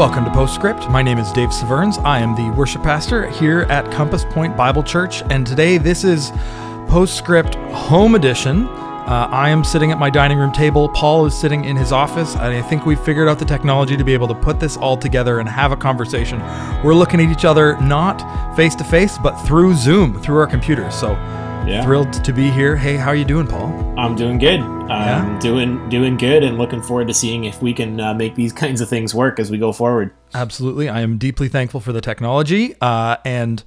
Welcome to Postscript. My name is Dave Severns. I am the worship pastor here at Compass Point Bible Church, and today this is Postscript Home Edition. Uh, I am sitting at my dining room table. Paul is sitting in his office. And I think we figured out the technology to be able to put this all together and have a conversation. We're looking at each other not face to face, but through Zoom, through our computers. So Yeah. thrilled to be here. Hey, how are you doing, Paul? I'm doing good. Um, Yeah? doing doing good, and looking forward to seeing if we can uh, make these kinds of things work as we go forward. Absolutely. I am deeply thankful for the technology. Uh, and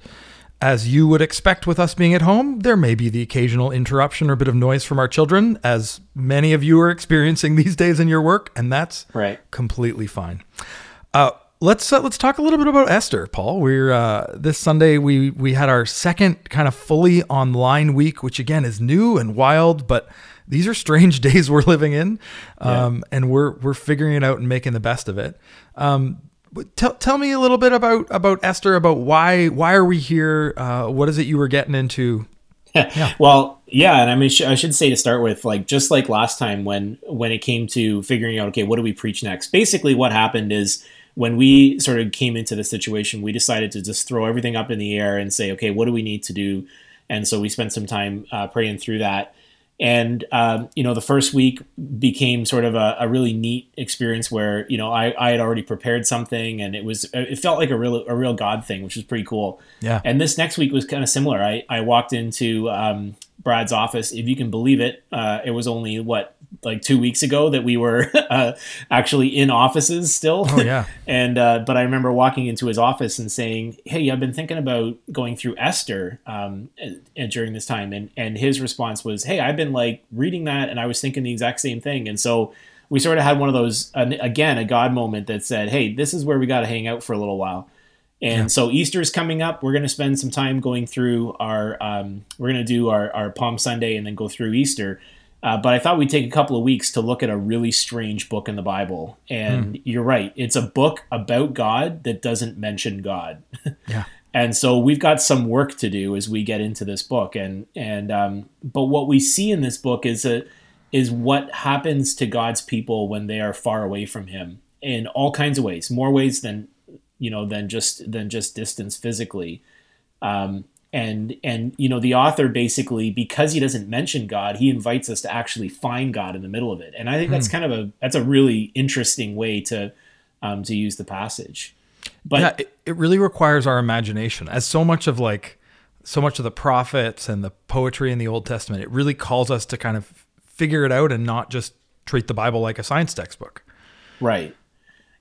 as you would expect with us being at home, there may be the occasional interruption or bit of noise from our children, as many of you are experiencing these days in your work, and that's Right. completely fine. Uh, let's uh, let's talk a little bit about Esther, Paul. We're uh, this Sunday we we had our second kind of fully online week, which again is new and wild, but these are strange days we're living in, um, and we're we're figuring it out and making the best of it. Um, tell tell me a little bit about about Esther, about why why are we here? Uh, what is it you were getting into? Well, yeah, and I mean, I should say to start with, like just like last time when when it came to figuring out, okay, what do we preach next? Basically, what happened is when we sort of came into the situation, we decided to just throw everything up in the air and say, okay, what do we need to do? And so we spent some time uh, praying through that. And um, you know, the first week became sort of a, a really neat experience where you know I, I had already prepared something, and it was it felt like a real a real God thing, which was pretty cool. Yeah. And this next week was kind of similar. I, I walked into um, Brad's office. If you can believe it, uh, it was only what like two weeks ago that we were uh, actually in offices still. Oh, yeah. and uh, but I remember walking into his office and saying, "Hey, I've been thinking about going through Esther um, and, and during this time." And and his response was, "Hey, I've been like reading that, and I was thinking the exact same thing." And so we sort of had one of those again a God moment that said, "Hey, this is where we got to hang out for a little while." And so Easter's coming up. We're going to spend some time going through our. Um, we're going to do our, our Palm Sunday and then go through Easter. Uh, but I thought we'd take a couple of weeks to look at a really strange book in the Bible. And you're right, it's a book about God that doesn't mention God. Yeah. and so we've got some work to do as we get into this book. And and um, but what we see in this book is a is what happens to God's people when they are far away from Him in all kinds of ways, more ways than you know than just than just distance physically um, and and you know the author basically because he doesn't mention god he invites us to actually find god in the middle of it and i think that's kind of a that's a really interesting way to um, to use the passage but yeah, it, it really requires our imagination. As so much of like so much of the prophets and the poetry in the Old Testament, it really calls us to kind of figure it out and not just treat the Bible like a science textbook. Right.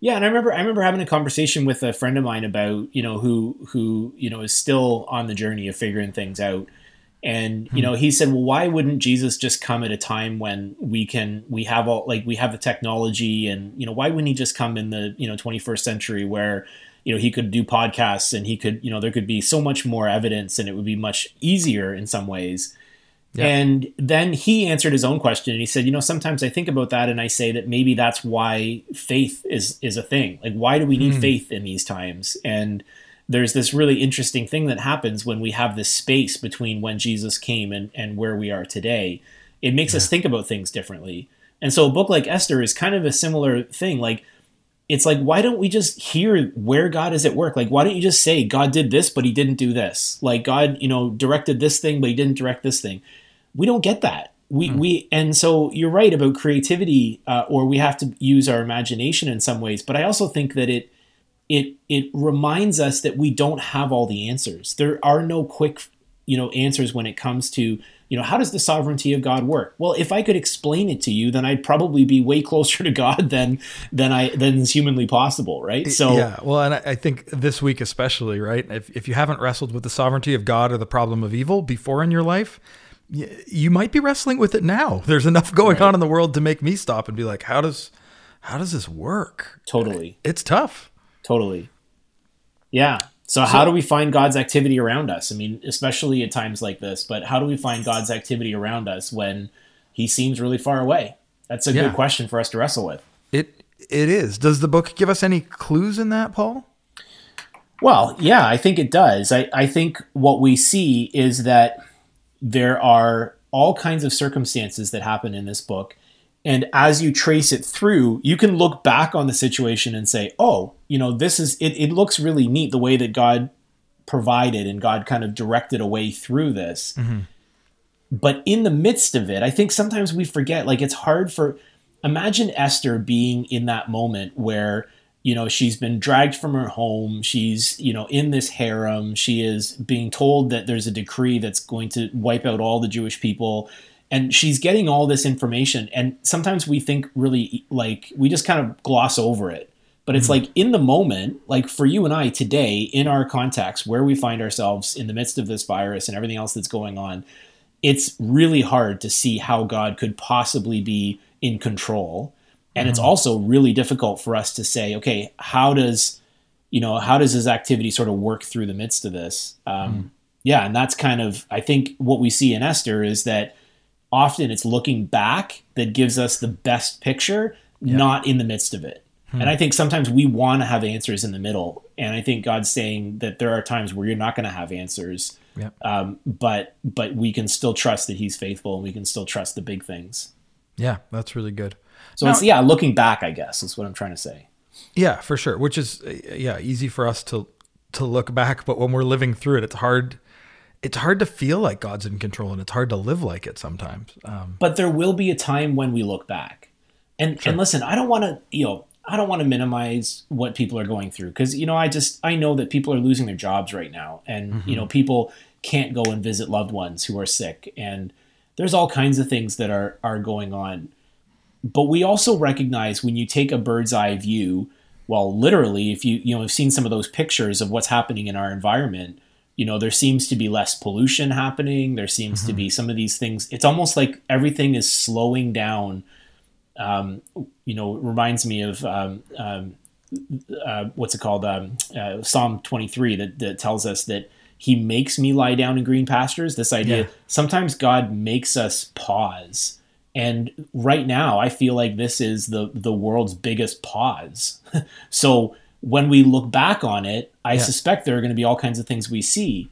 Yeah, and I remember I remember having a conversation with a friend of mine about you know who who you know is still on the journey of figuring things out, and you hmm. know he said, well, why wouldn't Jesus just come at a time when we can we have all like we have the technology and you know why wouldn't he just come in the you know 21st century where you know he could do podcasts and he could you know there could be so much more evidence and it would be much easier in some ways. And then he answered his own question and he said, you know, sometimes I think about that and I say that maybe that's why faith is is a thing. Like why do we need hmm. faith in these times? And there's this really interesting thing that happens when we have this space between when Jesus came and, and where we are today. It makes us think about things differently. And so a book like Esther is kind of a similar thing. Like it's like why don't we just hear where god is at work like why don't you just say god did this but he didn't do this like god you know directed this thing but he didn't direct this thing we don't get that. We we and so you're right about creativity uh, or we have to use our imagination in some ways but i also think that it it it reminds us that we don't have all the answers. There are no quick you know answers when it comes to you know how does the sovereignty of god work? Well if i could explain it to you then i'd probably be way closer to god than than i than is humanly possible right? So yeah, well, and I, think this week especially, right? If if you haven't wrestled with the sovereignty of God or the problem of evil before in your life, you might be wrestling with it now. There's enough going on in the world to make me stop and be like, how does how does this work? totally It's tough. Totally. Yeah. So, how do we find God's activity around us? I mean, especially at times like this, but how do we find God's activity around us when he seems really far away? That's a Yeah. good question for us to wrestle with. It it is. Does the book give us any clues in that, Paul? Well, yeah, I think it does. I, I think what we see is that there are all kinds of circumstances that happen in this book, and as you trace it through you can look back on the situation and say oh you know this is it, it looks really neat the way that god provided and god kind of directed a way through this Mm-hmm. but in the midst of it i think sometimes we forget like it's hard for imagine esther being in that moment where you know she's been dragged from her home. She's you know in this harem. She is being told that there's a decree that's going to wipe out all the jewish people. And she's getting all this information. And sometimes we think really like we just kind of gloss over it. But it's mm-hmm. like in the moment like for you and i today in our context where we find ourselves in the midst of this virus and everything else that's going on it's really hard to see how god could possibly be in control and it's also really difficult for us to say okay how does you know how does his activity sort of work through the midst of this? Um, yeah and that's kind of i think what we see in esther is that often it's looking back that gives us the best picture not in the midst of it. And i think sometimes we want to have answers in the middle. And i think god's saying that there are times where you're not going to have answers Yeah. um, but but we can still trust that he's faithful and we can still trust the big things. Yeah, that's really good. So it's yeah looking back i guess is what i'm trying to say Yeah, for sure. Which is uh, yeah, easy for us to to look back, but when we're living through it, it's hard. It's hard to feel like God's in control, and it's hard to live like it sometimes. Um, but there will be a time when we look back and and listen i don't want to you know i don't want to minimize what people are going through because you know i just i know that people are losing their jobs right now and you know people can't go and visit loved ones who are sick and there's all kinds of things that are are going on but we also recognize when you take a bird's eye view well literally if you you know have seen some of those pictures of what's happening in our environment you know there seems to be less pollution happening. There seems to be some of these things. It's almost like everything is slowing down. Um, you know it reminds me of um, um, uh, what's it called? Um, uh, psalm 23 that, that tells us that he makes me lie down in green pastures. This idea Yeah. sometimes god makes us pause and right now i feel like this is the the world's biggest pause so when we look back on it i Yeah. suspect there are going to be all kinds of things we see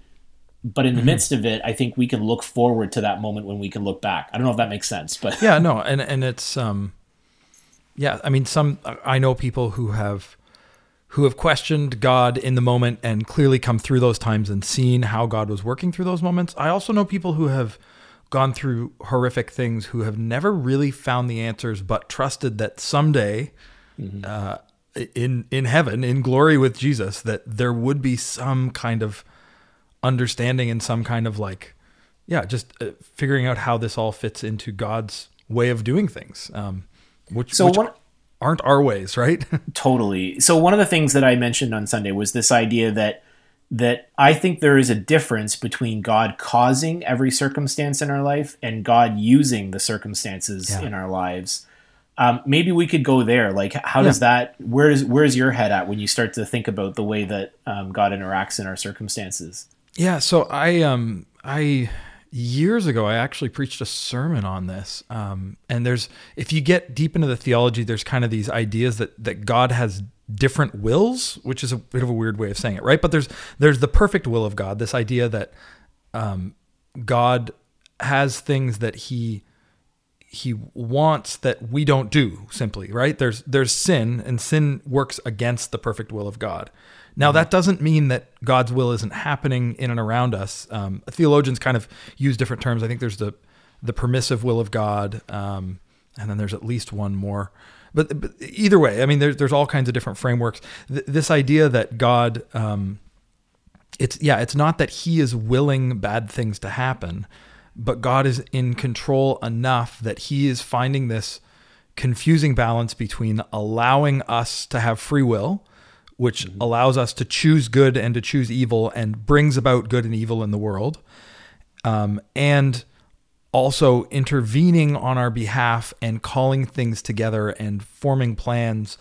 but in the midst of it i think we can look forward to that moment when we can look back i don't know if that makes sense but yeah, no, and and it's um, yeah. I mean, some I know people who have who have questioned God in the moment and clearly come through those times and seen how God was working through those moments. I also know people who have gone through horrific things who have never really found the answers, but trusted that someday, uh, in in heaven, in glory with Jesus, that there would be some kind of understanding and some kind of like, yeah, just uh, figuring out how this all fits into God's way of doing things, um, which, So which one- aren't our ways, right? Totally. So one of the things that I mentioned on Sunday was this idea that that I think there is a difference between God causing every circumstance in our life and God using the circumstances Yeah. in our lives. Um, maybe we could go there. Like, how does that? Where's Where's your head at when you start to think about the way that um, God interacts in our circumstances? Yeah, so I um I years ago I actually preached a sermon on this. Um and there's if you get deep into the theology there's kind of these ideas that that God has different wills, which is a bit of a weird way of saying it, right? But there's there's the perfect will of God, this idea that um God has things that he he wants that we don't do simply right? There's there's sin and sin works against the perfect will of god. Now that doesn't mean that god's will isn't happening in and around us. Um, theologians kind of use different terms. I think there's the the permissive will of god um, and then there's at least one more. But, but either way i mean there's, there's all kinds of different frameworks. Th- this idea that god um, it's yeah it's not that he is willing bad things to happen but god is in control enough that he is finding this confusing balance between allowing us to have free will which allows us to choose good and to choose evil and brings about good and evil in the world um, and also intervening on our behalf and calling things together and forming plans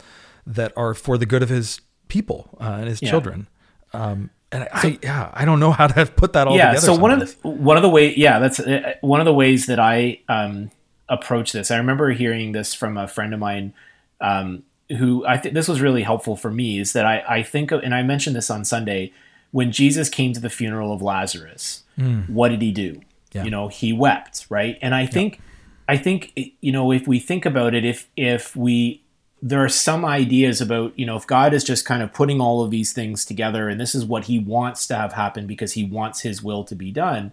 that are for the good of his people uh, and his Yeah. children. Um, and I, yeah, I don't know how to put that all yeah together. so one of the one of the way yeah that's uh, one of the ways that i um approach this i remember hearing this from a friend of mine um who i think this was really helpful for me is that i i think of, and i mentioned this on sunday when jesus came to the funeral of lazarus what did he do. Yeah. you know he wept right and i think I think you know if we think about it, if if we there are some ideas about you know if God is just kind of putting all of these things together and this is what He wants to have happen because He wants His will to be done.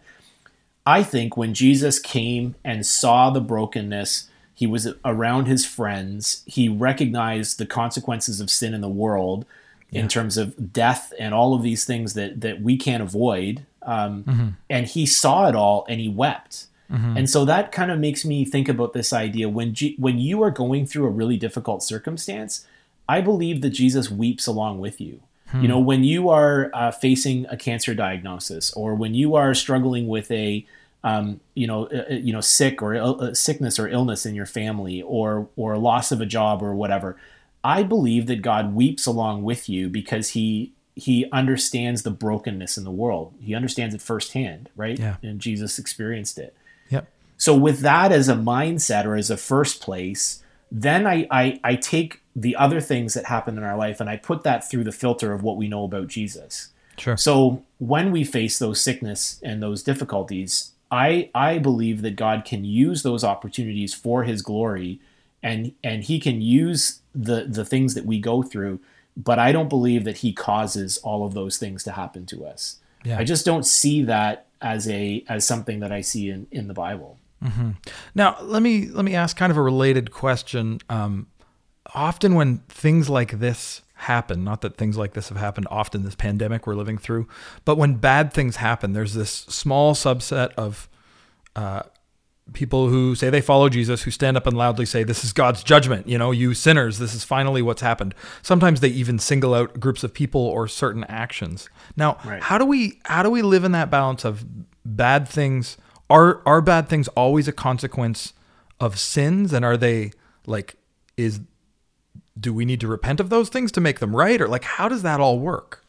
I think when Jesus came and saw the brokenness, he was around his friends. He recognized the consequences of sin in the world yeah. in terms of death and all of these things that that we can't avoid. Um, mm-hmm. And he saw it all and he wept. Mm-hmm. And so that kind of makes me think about this idea when G- when you are going through a really difficult circumstance, I believe that Jesus weeps along with you. Hmm. You know, when you are uh, facing a cancer diagnosis, or when you are struggling with a um, you know, uh, uh you know, sick or uh, sickness or illness in your family, or or loss of a job or whatever, I believe that God weeps along with you because he he understands the brokenness in the world. He understands it firsthand, right? Yeah. And Jesus experienced it. Yep. So with that as a mindset or as a first place, then I, I I take the other things that happen in our life and I put that through the filter of what we know about Jesus. Sure. So when we face those sickness and those difficulties, I I believe that God can use those opportunities for his glory and and he can use the the things that we go through but i don't believe that he causes all of those things to happen to us yeah. i just don't see that as a as something that i see in in the bible mm-hmm. now let me let me ask kind of a related question um, often when things like this happen not that things like this have happened often this pandemic we're living through but when bad things happen there's this small subset of uh, people who say they follow Jesus, who stand up and loudly say, This is God's judgment, you know, you sinners, this is finally what's happened. Sometimes they even single out groups of people or certain actions. Now, right. how do we how do we live in that balance of bad things? Are are bad things always a consequence of sins? And are they like is do we need to repent of those things to make them right? Or like how does that all work?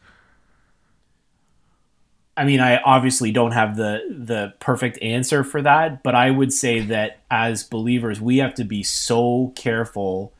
I mean, I obviously don't have the the perfect answer for that, but I would say that as believers, we have to be so careful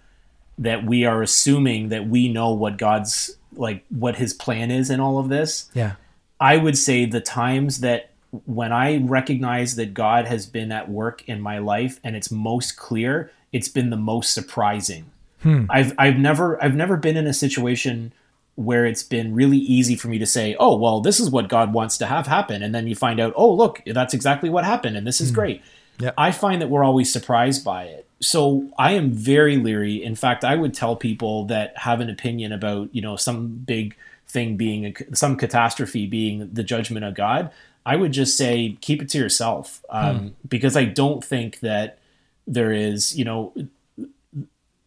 that we are assuming that we know what God's like what his plan is in all of this. Yeah. I would say the times that when I recognize that God has been at work in my life and it's most clear, it's been the most surprising. Hmm. I've I've never I've never been in a situation where it's been really easy for me to say, oh, well, this is what God wants to have happen. And then you find out, oh, look, that's exactly what happened. And this is mm. great. Yeah. I find that we're always surprised by it. So I am very leery. In fact, I would tell people that have an opinion about, you know, some big thing being a, some catastrophe being the judgment of God. I would just say keep it to yourself um, hmm. because I don't think that there is, you know,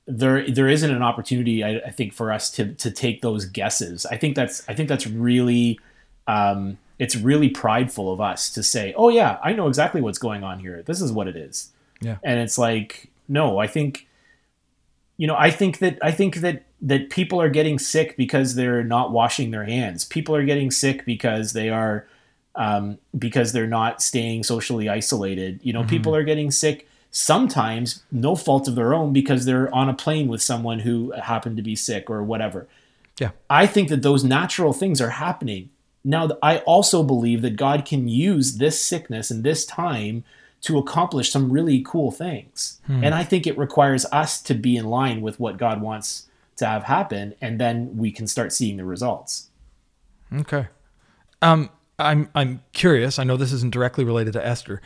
there there isn't an opportunity I, I, think for us to to take those guesses. I think that's I think that's really um, it's really prideful of us to say, oh yeah, I know exactly what's going on here. This is what it is. Yeah, and it's like no, I think you know I think that I think that that people are getting sick because they're not washing their hands. People are getting sick because they are um, because they're not staying socially isolated. You know, mm-hmm. people are getting sick sometimes no fault of their own because they're on a plane with someone who happened to be sick or whatever. Yeah. I think that those natural things are happening. Now, I also believe that God can use this sickness and this time to accomplish some really cool things. Hmm. And I think it requires us to be in line with what God wants to have happen, and then we can start seeing the results. Okay. Um, I'm I'm curious. I know this isn't directly related to Esther.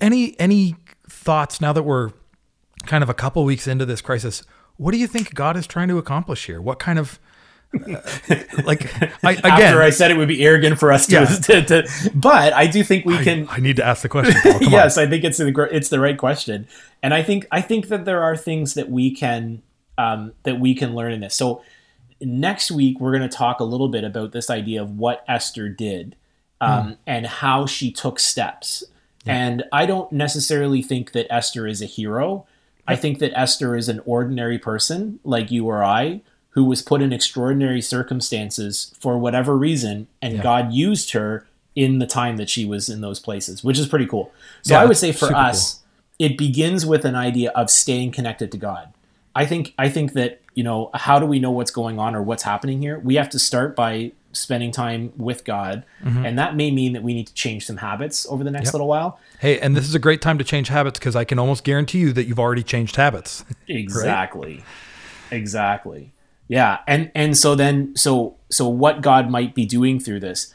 Any any thoughts now that we're kind of a couple weeks into this crisis? What do you think God is trying to accomplish here? What kind of uh, like I, again, after I said it would be arrogant for us to, yeah. to, to but I do think we I, can. I need to ask the question. yes, on. I think it's the it's the right question, and I think I think that there are things that we can um, that we can learn in this. So next week we're going to talk a little bit about this idea of what Esther did um, hmm. and how she took steps. And I don't necessarily think that Esther is a hero. I think that Esther is an ordinary person like you or I who was put in extraordinary circumstances for whatever reason, and yeah. God used her in the time that she was in those places, which is pretty cool. So yeah, I would say for us, cool. it begins with an idea of staying connected to God. I think I think that you know how do we know what's going on or what's happening here? We have to start by spending time with God, mm-hmm. and that may mean that we need to change some habits over the next little while. Hey, and this is a great time to change habits because I can almost guarantee you that you've already changed habits. Exactly. Exactly. Yeah. And and so then so so what God might be doing through this.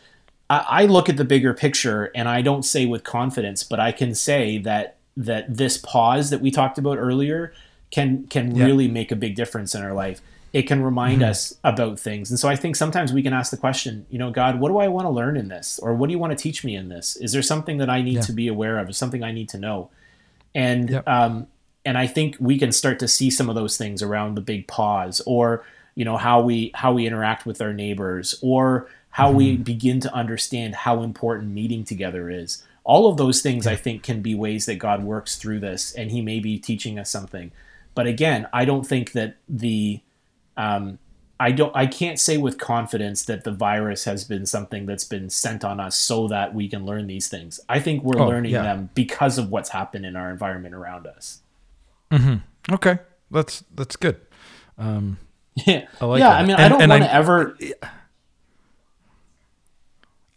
I, I look at the bigger picture and I don't say with confidence, but I can say that that this pause that we talked about earlier can can Yeah. really make a big difference in our life. It can remind us about things. And so I think sometimes we can ask the question, you know, God, what do I want to learn in this? Or what do you want to teach me in this? Is there something that I need Yeah. to be aware of? Is something I need to know? And Yep. um, and I think we can start to see some of those things around the big pause, or you know how we how we interact with our neighbors, or how we begin to understand how important meeting together is. All of those things, I think, can be ways that God works through this, and He may be teaching us something. But again, I don't think that the um, I don't I can't say with confidence that the virus has been something that's been sent on us so that we can learn these things. I think we're Oh, learning yeah. them because of what's happened in our environment around us. Okay, that's that's good. Um, Yeah, I like yeah. that. I mean, I And- don't want to ever.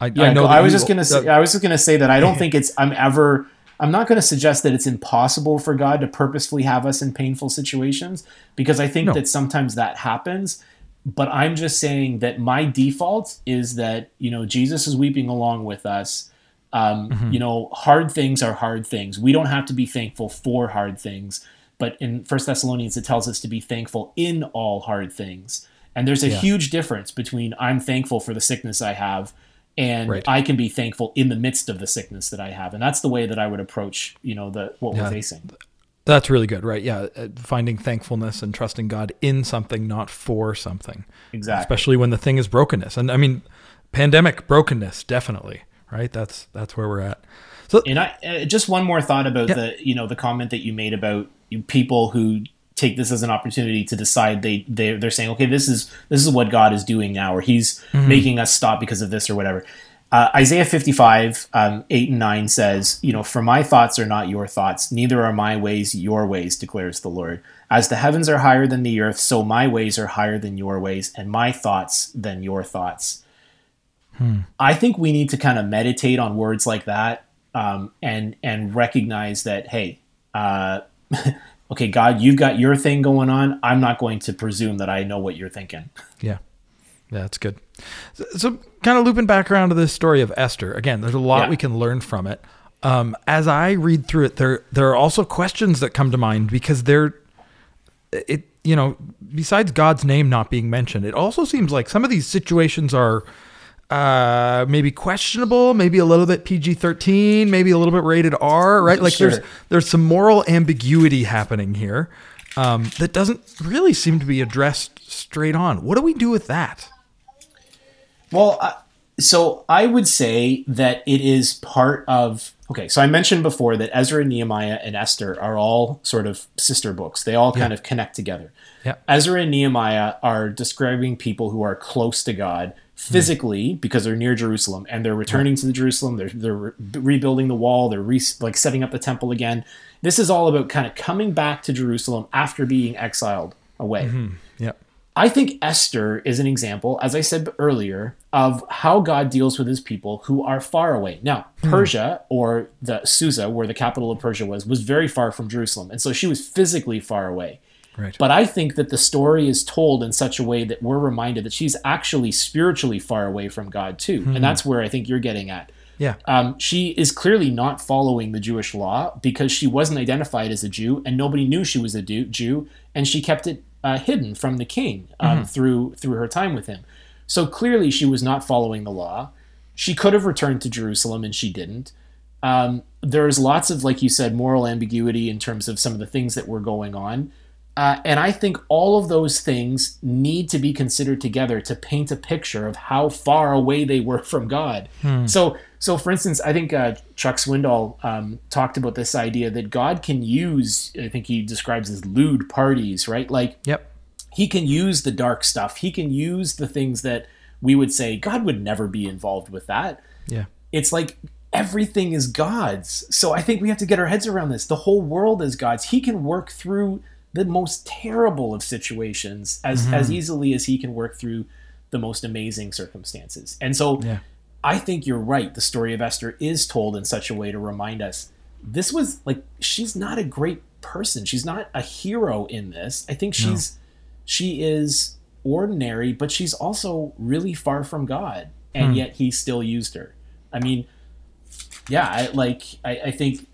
I, Yeah, I know. I was just gonna. Say, I was just gonna say that I don't think it's. I'm ever. I'm not going to suggest that it's impossible for God to purposefully have us in painful situations because I think No. that sometimes that happens. But I'm just saying that my default is that you know Jesus is weeping along with us. Um, Mm-hmm. You know, hard things are hard things. We don't have to be thankful for hard things, but in First Thessalonians it tells us to be thankful in all hard things. And there's a Yeah. huge difference between I'm thankful for the sickness I have and Right. I can be thankful in the midst of the sickness that I have. And that's the way that I would approach, you know, the what Yeah. we're facing. That's really good, right? Yeah, uh, finding thankfulness and trusting God in something, not for something. Exactly. Especially when the thing is brokenness, and I mean, pandemic brokenness, definitely, right? That's that's where we're at. So And I uh, just one more thought about Yeah. the you know the comment that you made about people who take this as an opportunity to decide they they they're saying okay this is this is what God is doing now or He's making us stop because of this or whatever. Uh, Isaiah 55, um, 8 and 9 says, You know, for my thoughts are not your thoughts, neither are my ways your ways, declares the Lord. As the heavens are higher than the earth, so my ways are higher than your ways, and my thoughts than your thoughts. I think we need to kind of meditate on words like that um, and and recognize that hey, uh, okay, God, you've got your thing going on. I'm not going to presume that I know what you're thinking. Yeah. Yeah, that's good. So, so kind of looping back around to this story of Esther. Again, there's a lot Yeah. we can learn from it. Um, as I read through it, there there are also questions that come to mind because they're it you know besides God's name not being mentioned, it also seems like some of these situations are uh maybe questionable maybe a little bit pg-13 maybe a little bit rated r right like there's Sure. there's some moral ambiguity happening here um, that doesn't really seem to be addressed straight on what do we do with that Well, uh, so I would say that it is part of. Okay, so I mentioned before that Ezra, Nehemiah, and Esther are all sort of sister books. They all kind of connect together. Yeah. Ezra and Nehemiah are describing people who are close to God Hmm. physically because they're near Jerusalem and they're returning to the Jerusalem. They're they're re- rebuilding the wall. They're re- like setting up the temple again. This is all about kind of coming back to Jerusalem after being exiled away. Mm-hmm. yeah I think Esther is an example, as I said earlier, of how God deals with his people who are far away. Now, hmm. Persia, or the Susa, where the capital of Persia was, was very far from Jerusalem. And so she was physically far away. Right But I think that the story is told in such a way that we're reminded that she's actually spiritually far away from God, too. And that's where I think you're getting at. yeah Um, she is clearly not following the Jewish law because she wasn't identified as a Jew, and nobody knew she was a Jew, Jew and she kept it uh, hidden from the king um, through through her time with him. So clearly, she was not following the law. She could have returned to Jerusalem, and she didn't. Um, there's lots of, like you said, moral ambiguity in terms of some of the things that were going on. Uh, and I think all of those things need to be considered together to paint a picture of how far away they were from God. So, so for instance, I think uh, Chuck Swindoll um, talked about this idea that God can use. I think he describes as lewd parties, right? Like yep he can use the dark stuff. He can use the things that we would say God would never be involved with that yeah it's like everything is God's. So I think we have to get our heads around this. The whole world is God's. He can work through the most terrible of situations as as mm-hmm. easily as he can work through the most amazing circumstances. And so Yeah. I think you're right. The story of Esther is told in such a way to remind us this was like she's not a great person. She's not a hero in this. I think she's she is ordinary, but she's also really far from God, and hmm. yet he still used her. I mean, yeah, I, like I, I think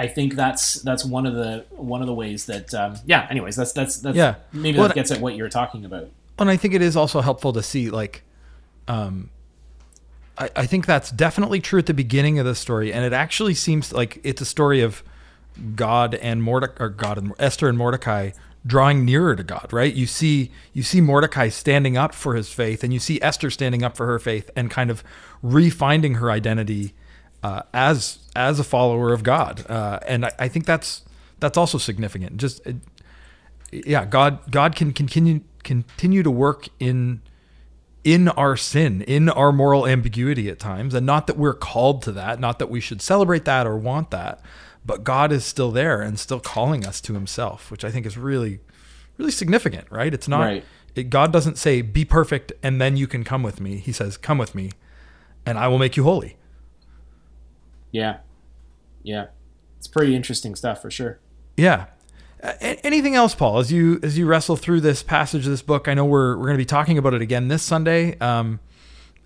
I think that's that's one of the one of the ways that um, yeah. Anyways, that's that's that's Yeah. maybe Well, that gets at what you're talking about. And I think it is also helpful to see like, um, I, I think that's definitely true at the beginning of the story, and it actually seems like it's a story of God and Mordecai, or God and Esther and Mordecai drawing nearer to God, right? You see, you see Mordecai standing up for his faith, and you see Esther standing up for her faith, and kind of refinding her identity uh, as as a follower of God. Uh, and I, I think that's that's also significant. Just it, yeah, God God can continue continue to work in in our sin, in our moral ambiguity at times, and not that we're called to that, not that we should celebrate that or want that, but God is still there and still calling us to Himself, which I think is really, really significant, right? It's not Right. it, God doesn't say be perfect and then you can come with me. He says come with me, and I will make you holy. Yeah, yeah, it's pretty interesting stuff for sure. Yeah. Uh, a- anything else, Paul? As you as you wrestle through this passage of this book, I know we're we're going to be talking about it again this Sunday. Um,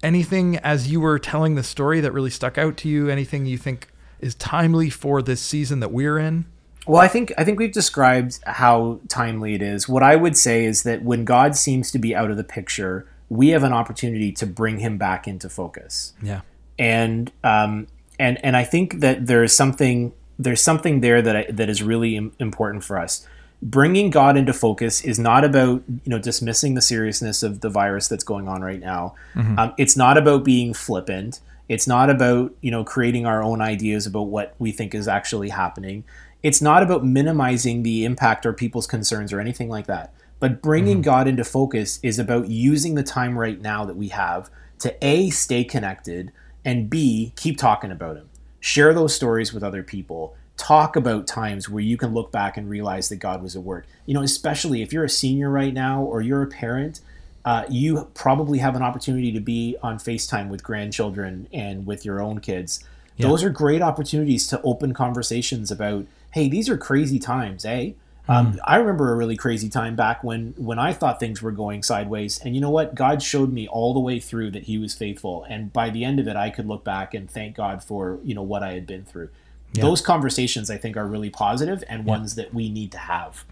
anything as you were telling the story that really stuck out to you? Anything you think is timely for this season that we're in? Well, I think I think we've described how timely it is. What I would say is that when God seems to be out of the picture, we have an opportunity to bring him back into focus. Yeah. and um, and and I think that there's something there's something there that I, that is really im- important for us. Bringing God into focus is not about you know dismissing the seriousness of the virus that's going on right now. Um, it's not about being flippant. It's not about you know creating our own ideas about what we think is actually happening. It's not about minimizing the impact or people's concerns or anything like that. But bringing God into focus is about using the time right now that we have to A, stay connected, and B, keep talking about Him. Share those stories with other people. Talk about times where you can look back and realize that God was at work. You know, especially if you're a senior right now or you're a parent, uh, you probably have an opportunity to be on FaceTime with grandchildren and with your own kids. Those are great opportunities to open conversations about, hey, these are crazy times, eh? Um, I remember a really crazy time back when when I thought things were going sideways, and you know what? God showed me all the way through that He was faithful, and by the end of it, I could look back and thank God for you know what I had been through. Those conversations, I think, are really positive and ones that we need to have.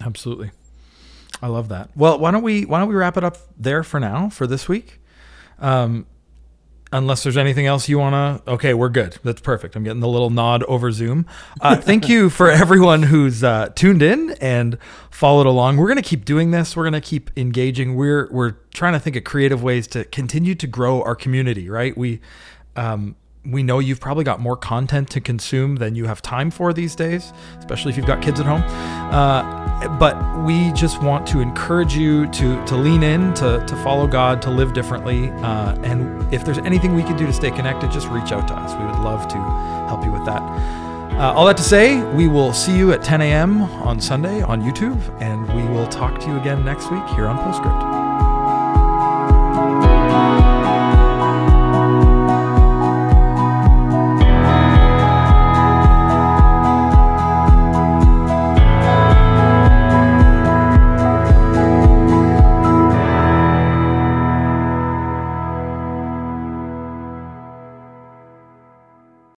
Absolutely. I love that. Well, why don't we why don't we wrap it up there for now for this week? Um, unless there's anything else you want to okay we're good. That's perfect. I'm getting the little nod over zoom. Uh, thank you for everyone who's uh, tuned in and followed along. We're going to keep doing this. We're going to keep engaging. We're we're trying to think of creative ways to continue to grow our community right? We um, we know you've probably got more content to consume than you have time for these days, especially if you've got kids at home. Uh, but we just want to encourage you to to lean in, to to follow God, to live differently. Uh, and if there's anything we can do to stay connected, just reach out to us. We would love to help you with that. Uh, all that to say, we will see you at 10 a.m. on Sunday on YouTube, and we will talk to you again next week here on Postscript.